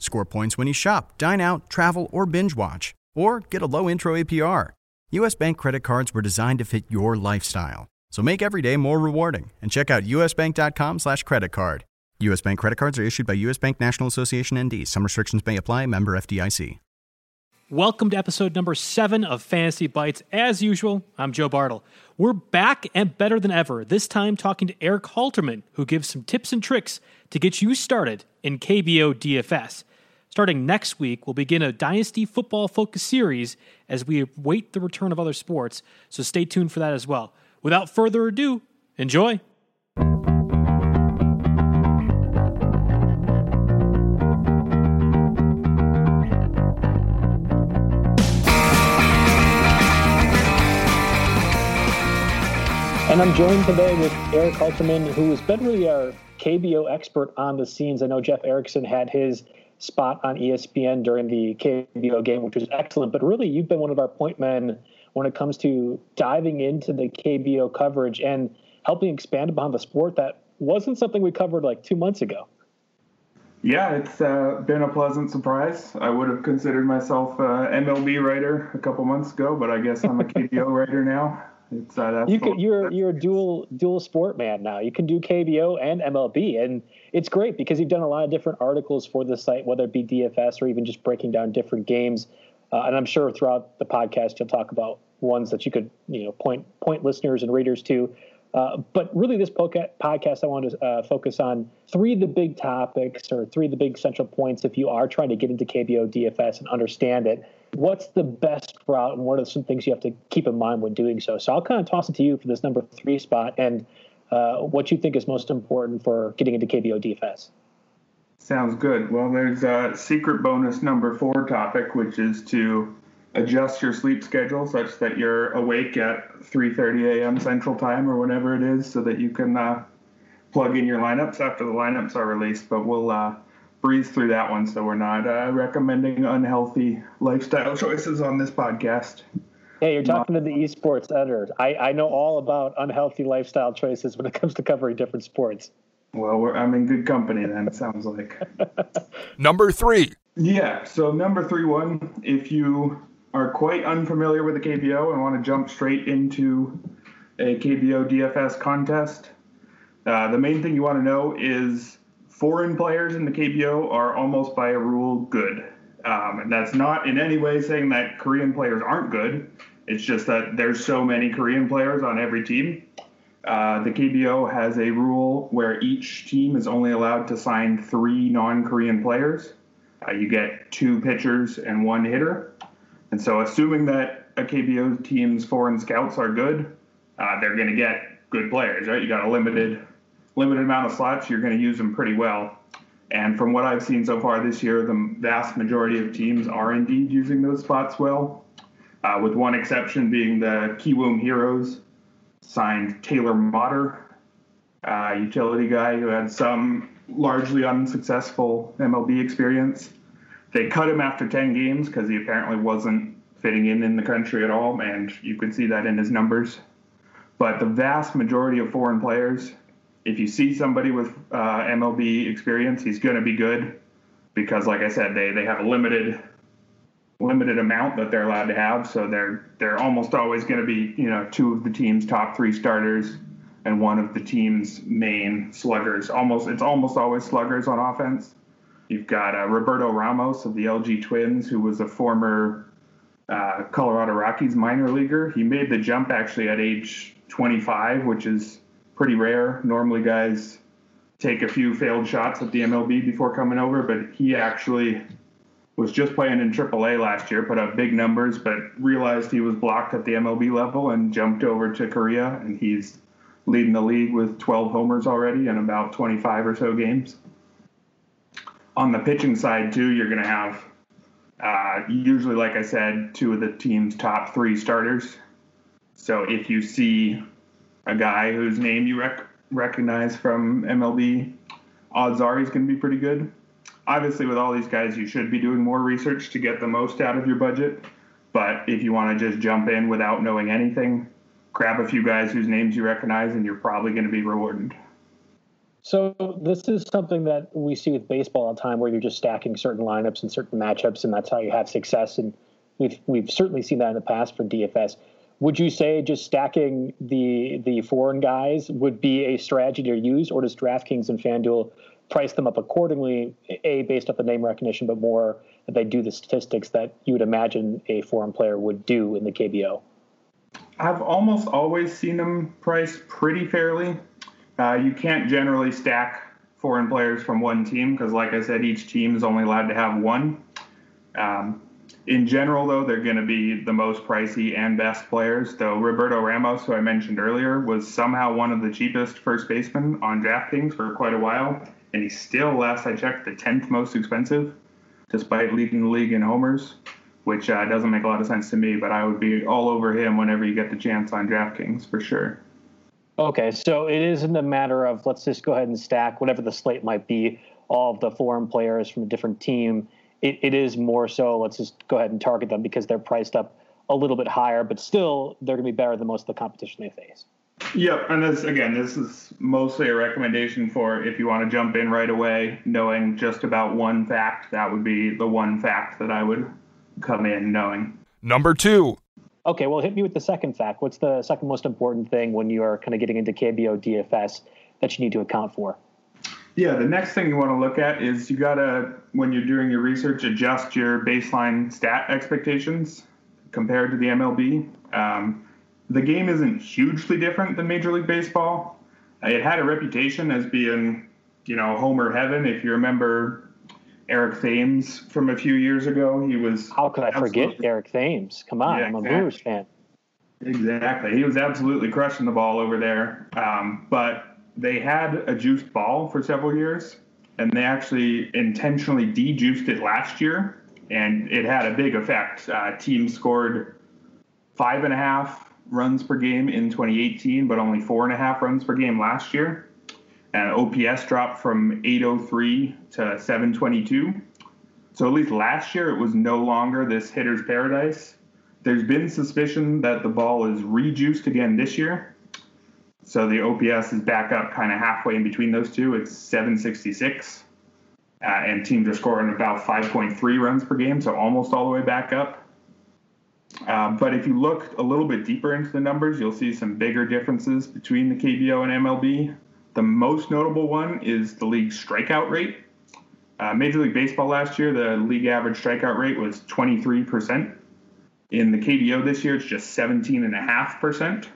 score points when you shop, dine out, travel, or binge watch, or get a low intro APR. U.S. Bank credit cards were designed to fit your lifestyle. So make every day more rewarding and check out usbank.com slash credit card. U.S. Bank credit cards are issued by U.S. Bank National Association ND. Some restrictions may apply. Member FDIC. Welcome to episode number seven of Fantasy Bites. As usual, I'm Joe Bartel. We're back and better than ever, this time talking to Erik Halterman, who gives some tips and tricks to get you started in KBO DFS. Starting next week, we'll begin a Dynasty football focused series as we await the return of other sports, so stay tuned for that as well. Without further ado, enjoy. And I'm joined today with Erik Halterman, who has been really our KBO expert on the scenes. I know Jeff Erickson had his spot on ESPN during the KBO game, which was excellent. But really, you've been one of our point men when it comes to diving into the KBO coverage and helping expand upon the sport that wasn't something we covered like two months ago. Yeah, it's uh, been a pleasant surprise. I would have considered myself an MLB writer a couple months ago, but I guess I'm a KBO writer now. It's uh, you can, you're you're a dual dual sport man now. You can do KBO and MLB, and it's great because you've done a lot of different articles for the site, whether it be DFS or even just breaking down different games. Uh, and I'm sure throughout the podcast you'll talk about ones that you could you know point point listeners and readers to. Uh, but really, this podcast I want to uh, focus on three of the big topics or three of the big central points if you are trying to get into KBO DFS and understand it what's the best route and what are some things you have to keep in mind when doing so? So I'll kind of toss it to you for this number three spot and uh, what you think is most important for getting into KBO DFS. Sounds good. Well, there's a secret bonus number four topic, which is to adjust your sleep schedule such that you're awake at 3:30 a.m. Central Time or whatever it is, so that you can uh, plug in your lineups after the lineups are released. But we'll uh, breeze through that one so we're not uh, recommending unhealthy lifestyle choices on this podcast. Hey, you're talking to the esports editor. I, I know all about unhealthy lifestyle choices when it comes to covering different sports. Well, I'm in good company then, it sounds like. number three. Yeah, so number three one, if you are quite unfamiliar with the KBO and want to jump straight into a KBO DFS contest, uh, the main thing you want to know is foreign players in the KBO are almost by a rule good. Um, and that's not in any way saying that Korean players aren't good. It's just that there's so many Korean players on every team. Uh, the KBO has a rule where each team is only allowed to sign three non Korean players. Uh, you get two pitchers and one hitter. And so, assuming that a KBO team's foreign scouts are good, uh, they're going to get good players, right? You got a limited limited amount of slots, you're going to use them pretty well. And from what I've seen so far this year, the vast majority of teams are indeed using those spots well, uh, with one exception being the Kiwoom Heroes signed Taylor Motter, uh, utility guy who had some largely unsuccessful MLB experience. They cut him after 10 games because he apparently wasn't fitting in in the country at all, and you can see that in his numbers. But the vast majority of foreign players, if you see somebody with uh, MLB experience, he's going to be good because, like I said, they, they have a limited limited amount that they're allowed to have. So they're they're almost always going to be you know two of the team's top three starters and one of the team's main sluggers. Almost it's almost always sluggers on offense. You've got uh, Roberto Ramos of the LG Twins, who was a former uh, Colorado Rockies minor leaguer. He made the jump actually at age 25, which is pretty rare. Normally, guys take a few failed shots at the MLB before coming over, but he actually was just playing in AAA last year, put up big numbers, but realized he was blocked at the MLB level and jumped over to Korea, and he's leading the league with 12 homers already in about 25 or so games. On the pitching side, too, you're going to have uh, usually, like I said, two of the team's top three starters. So if you see a guy whose name you rec- recognize from MLB, odds are he's going to be pretty good. Obviously, with all these guys, you should be doing more research to get the most out of your budget. But if you want to just jump in without knowing anything, grab a few guys whose names you recognize, and you're probably going to be rewarded. So this is something that we see with baseball all the time, where you're just stacking certain lineups and certain matchups, and that's how you have success. And we've we've certainly seen that in the past for DFS. Would you say just stacking the the foreign guys would be a strategy to use, or does DraftKings and FanDuel price them up accordingly, a based off the name recognition, but more that they do the statistics that you would imagine a foreign player would do in the KBO? I've almost always seen them priced pretty fairly. Uh, you can't generally stack foreign players from one team because, like I said, each team is only allowed to have one. Um, in general, though, they're going to be the most pricey and best players. Though Roberto Ramos, who I mentioned earlier, was somehow one of the cheapest first basemen on DraftKings for quite a while, and he's still, last I checked, the 10th most expensive, despite leading the league in homers, which uh, doesn't make a lot of sense to me. But I would be all over him whenever you get the chance on DraftKings for sure. Okay, so it isn't a matter of let's just go ahead and stack whatever the slate might be, all of the foreign players from a different team. It, it is more so let's just go ahead and target them because they're priced up a little bit higher, but still they're going to be better than most of the competition they face. Yep, and this again, this is mostly a recommendation for if you want to jump in right away, knowing just about one fact. That would be the one fact that I would come in knowing. Number two. Okay, well, hit me with the second fact. What's the second most important thing when you are kind of getting into KBO DFS that you need to account for? Yeah, the next thing you want to look at is you got to, when you're doing your research, adjust your baseline stat expectations compared to the MLB. Um, the game isn't hugely different than Major League Baseball. It had a reputation as being, you know, Homer heaven. If you remember Eric Thames from a few years ago. He was. How could I forget Eric Thames? Come on, yeah, I'm a exactly. Brewers fan. Exactly. He was absolutely crushing the ball over there. Um, but they had a juiced ball for several years, and they actually intentionally de-juiced it last year, and it had a big effect. Uh, teams scored five and a half runs per game in 2018, but only four and a half runs per game last year and OPS dropped from 803 to 722. So at least last year it was no longer this hitter's paradise. There's been suspicion that the ball is rejuiced again this year. So the OPS is back up kind of halfway in between those two. It's 766. Uh, and teams are scoring about 5.3 runs per game, so almost all the way back up. Uh, but if you look a little bit deeper into the numbers, you'll see some bigger differences between the KBO and MLB. The most notable one is the league's strikeout rate. Uh, Major League Baseball last year, the league average strikeout rate was 23%. In the KBO this year, it's just 17.5%.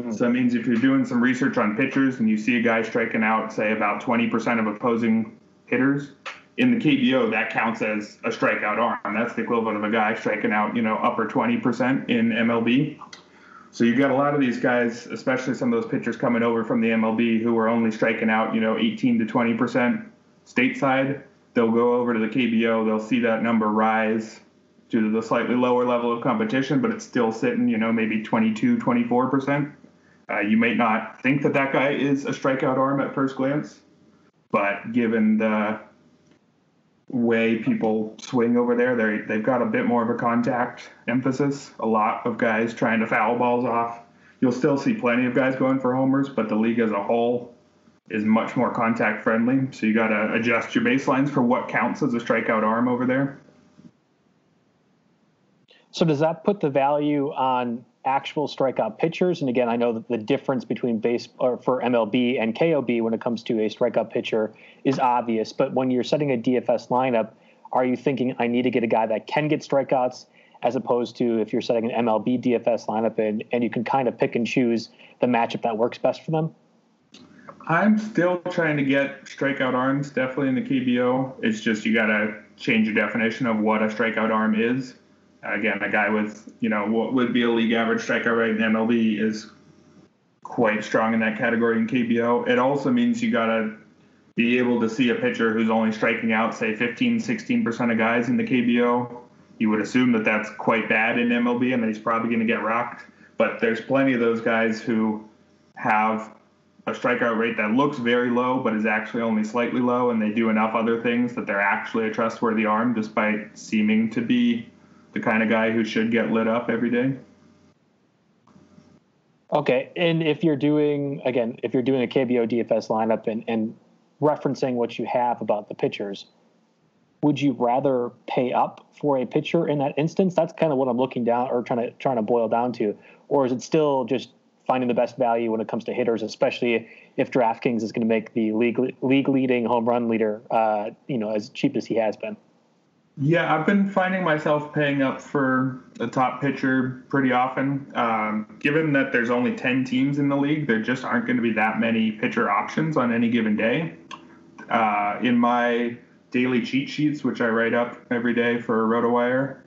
Mm-hmm. So that means if you're doing some research on pitchers and you see a guy striking out, say, about 20% of opposing hitters, in the KBO, that counts as a strikeout arm. That's the equivalent of a guy striking out, you know, upper 20% in MLB. So you've got a lot of these guys, especially some of those pitchers coming over from the MLB who are only striking out, you know, 18 to 20 percent stateside. They'll go over to the KBO. They'll see that number rise due to the slightly lower level of competition, but it's still sitting, you know, maybe 22, 24 percent. Uh, you may not think that that guy is a strikeout arm at first glance, but given the way people swing over there. They they've got a bit more of a contact emphasis. A lot of guys trying to foul balls off you'll still see plenty of guys going for homers, but the league as a whole is much more contact friendly. So you got to adjust your baselines for what counts as a strikeout arm over there. So does that put the value on actual strikeout pitchers? And again, I know that the difference between base or for MLB and KOB when it comes to a strikeout pitcher is obvious. But when you're setting a DFS lineup, are you thinking I need to get a guy that can get strikeouts as opposed to if you're setting an MLB DFS lineup and, and you can kind of pick and choose the matchup that works best for them? I'm still trying to get strikeout arms, definitely in the KBO. It's just you got to change your definition of what a strikeout arm is. Again, a guy with, you know, what would be a league average strikeout rate in MLB is quite strong in that category in KBO. It also means you got to be able to see a pitcher who's only striking out, say, 15, 16% of guys in the KBO. You would assume that that's quite bad in MLB and that he's probably going to get rocked. But there's plenty of those guys who have a strikeout rate that looks very low but is actually only slightly low, and they do enough other things that they're actually a trustworthy arm despite seeming to be the kind of guy who should get lit up every day. Okay, and if you're doing again, if you're doing a KBO DFS lineup and, and referencing what you have about the pitchers, would you rather pay up for a pitcher in that instance? That's kind of what I'm looking down or trying to trying to boil down to, or is it still just finding the best value when it comes to hitters, especially if DraftKings is going to make the league league leading home run leader, uh, you know, as cheap as he has been. Yeah, I've been finding myself paying up for a top pitcher pretty often. Um, given that there's only 10 teams in the league, there just aren't going to be that many pitcher options on any given day. Uh, in my daily cheat sheets, which I write up every day for RotoWire,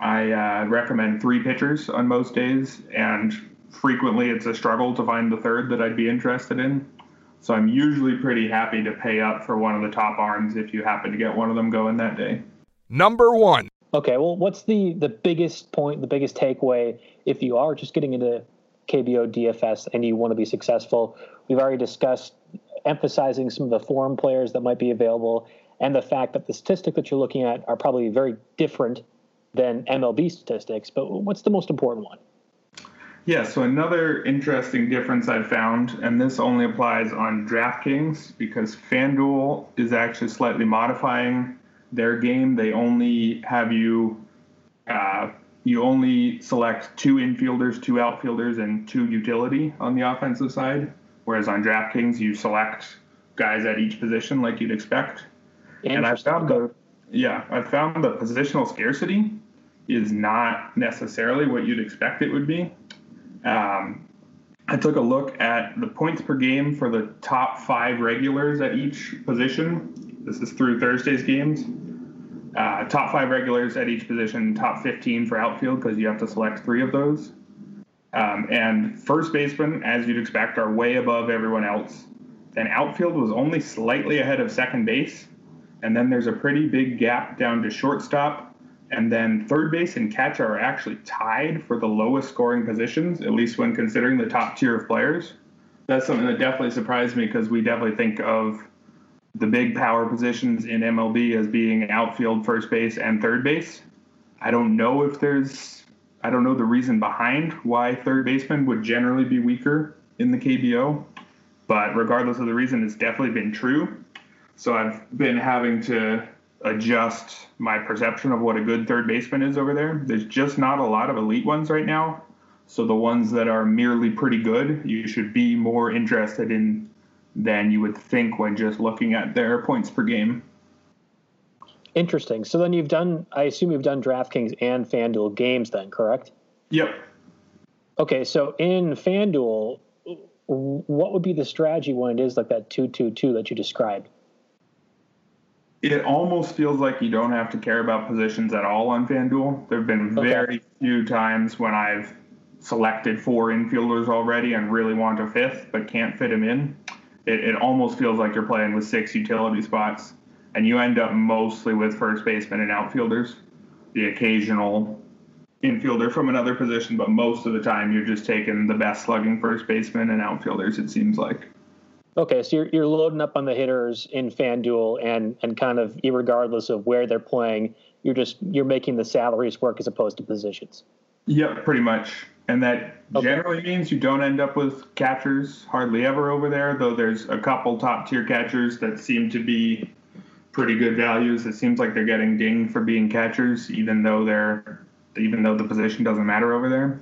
I uh, recommend three pitchers on most days, and frequently it's a struggle to find the third that I'd be interested in. So I'm usually pretty happy to pay up for one of the top arms if you happen to get one of them going that day. Number one. Okay, well, what's the the biggest point, the biggest takeaway if you are just getting into KBO DFS and you want to be successful? We've already discussed emphasizing some of the foreign players that might be available and the fact that the statistics that you're looking at are probably very different than MLB statistics. But what's the most important one? Yeah, so another interesting difference I've found, and this only applies on DraftKings because FanDuel is actually slightly modifying their game. They only have you, uh, you only select two infielders, two outfielders, and two utility on the offensive side. Whereas on DraftKings, you select guys at each position like you'd expect. And I found the, yeah, I found the positional scarcity is not necessarily what you'd expect it would be. Um, I took a look at the points per game for the top five regulars at each position. This is through Thursday's games. Uh, top five regulars at each position, top 15 for outfield because you have to select three of those. Um, and first basemen, as you'd expect, are way above everyone else. Then outfield was only slightly ahead of second base. And then there's a pretty big gap down to shortstop and then third base and catcher are actually tied for the lowest scoring positions, at least when considering the top tier of players. That's something that definitely surprised me because we definitely think of the big power positions in MLB as being outfield, first base, and third base. I don't know if there's, I don't know the reason behind why third baseman would generally be weaker in the KBO, but regardless of the reason, it's definitely been true. So I've been having to adjust my perception of what a good third baseman is over there. There's just not a lot of elite ones right now. So the ones that are merely pretty good, you should be more interested in than you would think when just looking at their points per game. Interesting. So then you've done, I assume you've done DraftKings and FanDuel games then, correct? Yep. Okay, so in FanDuel, what would be the strategy when it is like that 222 that you described? it almost feels like you don't have to care about positions at all on FanDuel. There have been okay. very few times when I've selected four infielders already and really want a fifth but can't fit him in. It, it almost feels like you're playing with six utility spots, and you end up mostly with first baseman and outfielders. The occasional infielder from another position, but most of the time you're just taking the best slugging first baseman and outfielders, it seems like. Okay, so you're, you're loading up on the hitters in FanDuel and and kind of regardless of where they're playing, you're just you're making the salaries work as opposed to positions. Yep, pretty much. And that okay. generally means you don't end up with catchers hardly ever over there. Though there's a couple top tier catchers that seem to be pretty good values. It seems like they're getting dinged for being catchers, even though they're even though the position doesn't matter over there.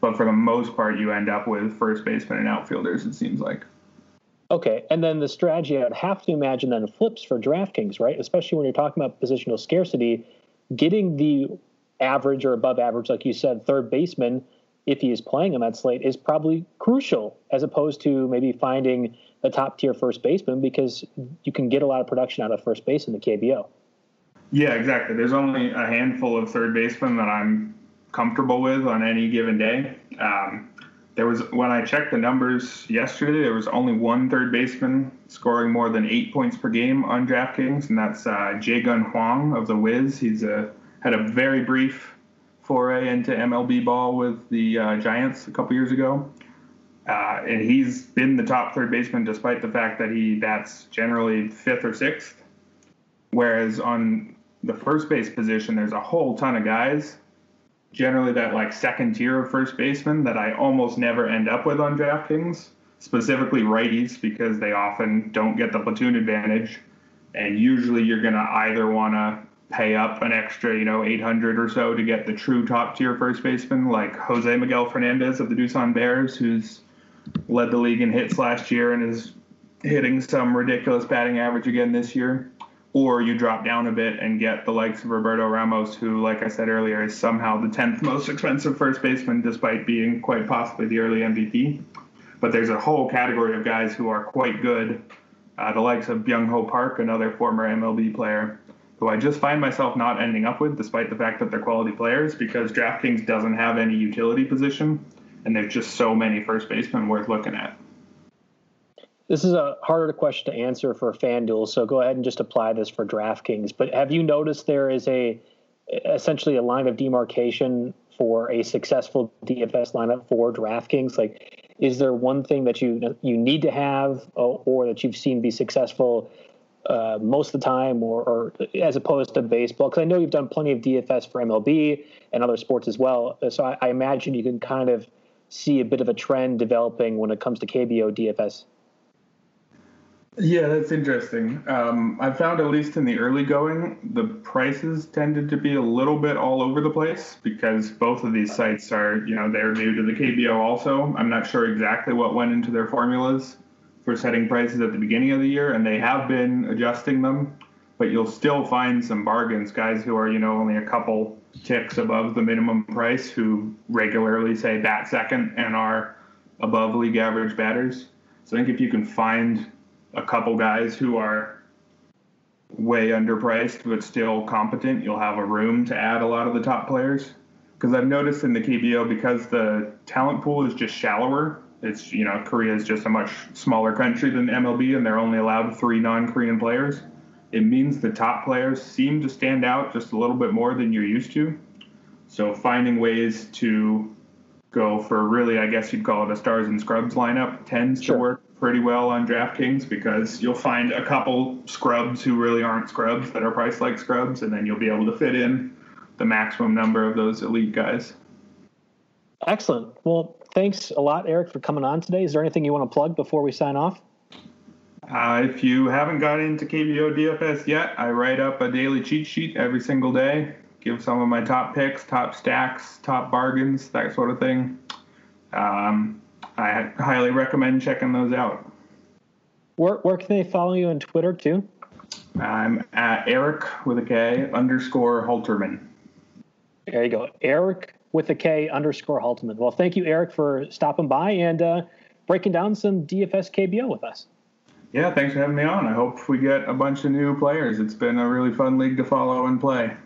But for the most part, you end up with first baseman and outfielders. It seems like. Okay, and then the strategy I would have to imagine then flips for DraftKings, right? Especially when you're talking about positional scarcity, getting the average or above average, like you said, third baseman, if he is playing on that slate, is probably crucial as opposed to maybe finding a top tier first baseman because you can get a lot of production out of first base in the KBO. Yeah, exactly. There's only a handful of third basemen that I'm comfortable with on any given day. Um, there was when I checked the numbers yesterday, there was only one third baseman scoring more than eight points per game on DraftKings, and that's uh, Gun Hwang of the Wiz. He's a had a very brief foray into MLB ball with the uh, Giants a couple years ago, uh, and he's been the top third baseman despite the fact that he bats generally fifth or sixth. Whereas on the first base position, there's a whole ton of guys generally that like second tier of first baseman that I almost never end up with on DraftKings, specifically righties because they often don't get the platoon advantage, and usually you're gonna either want to pay up an extra, you know, 800 or so to get the true top tier first baseman like Jose Miguel Fernandez of the Doosan Bears, who's led the league in hits last year and is hitting some ridiculous batting average again this year or you drop down a bit and get the likes of Roberto Ramos, who, like I said earlier, is somehow the 10th most expensive first baseman, despite being quite possibly the early MVP. But there's a whole category of guys who are quite good, uh, the likes of Byung Ho Park, another former MLB player, who I just find myself not ending up with, despite the fact that they're quality players, because DraftKings doesn't have any utility position, and there's just so many first basemen worth looking at. This is a harder question to answer for FanDuel, so go ahead and just apply this for DraftKings. But have you noticed there is a essentially a line of demarcation for a successful DFS lineup for DraftKings? Like, is there one thing that you you need to have, or, or that you've seen be successful uh, most of the time, or, or as opposed to baseball? Because I know you've done plenty of DFS for MLB and other sports as well. So I, I imagine you can kind of see a bit of a trend developing when it comes to KBO DFS. Yeah, that's interesting. Um, I found at least in the early going, the prices tended to be a little bit all over the place because both of these sites are, you know, they're new to the KBO also. I'm not sure exactly what went into their formulas for setting prices at the beginning of the year, and they have been adjusting them. But you'll still find some bargains, guys who are, you know, only a couple ticks above the minimum price who regularly say bat second and are above league average batters. So I think if you can find a couple guys who are way underpriced but still competent, you'll have a room to add a lot of the top players. Because I've noticed in the KBO, because the talent pool is just shallower, it's, you know, Korea is just a much smaller country than MLB and they're only allowed three non Korean players. It means the top players seem to stand out just a little bit more than you're used to. So finding ways to go for really, I guess you'd call it a stars and scrubs lineup tends sure. to work pretty well on DraftKings because you'll find a couple scrubs who really aren't scrubs that are priced like scrubs, and then you'll be able to fit in the maximum number of those elite guys. Excellent. Well, thanks a lot, Erik, for coming on today. Is there anything you want to plug before we sign off? Uh, if you haven't got into KBO DFS yet, I write up a daily cheat sheet every single day. Give some of my top picks, top stacks, top bargains, that sort of thing. Um, I highly recommend checking those out. Where, where can they follow you on Twitter too? I'm at Erik with a K underscore Halterman. There you go. Erik with a K underscore Halterman. Well, thank you, Erik, for stopping by and uh, breaking down some DFS KBO with us. Yeah, thanks for having me on. I hope we get a bunch of new players. It's been a really fun league to follow and play.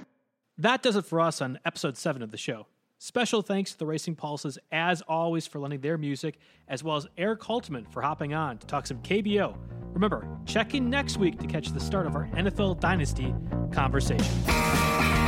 That does it for us on episode seven of the show. Special thanks to the Racing Pulses, as always, for lending their music, as well as Erik Haltman for hopping on to talk some KBO. Remember, check in next week to catch the start of our NFL Dynasty conversation.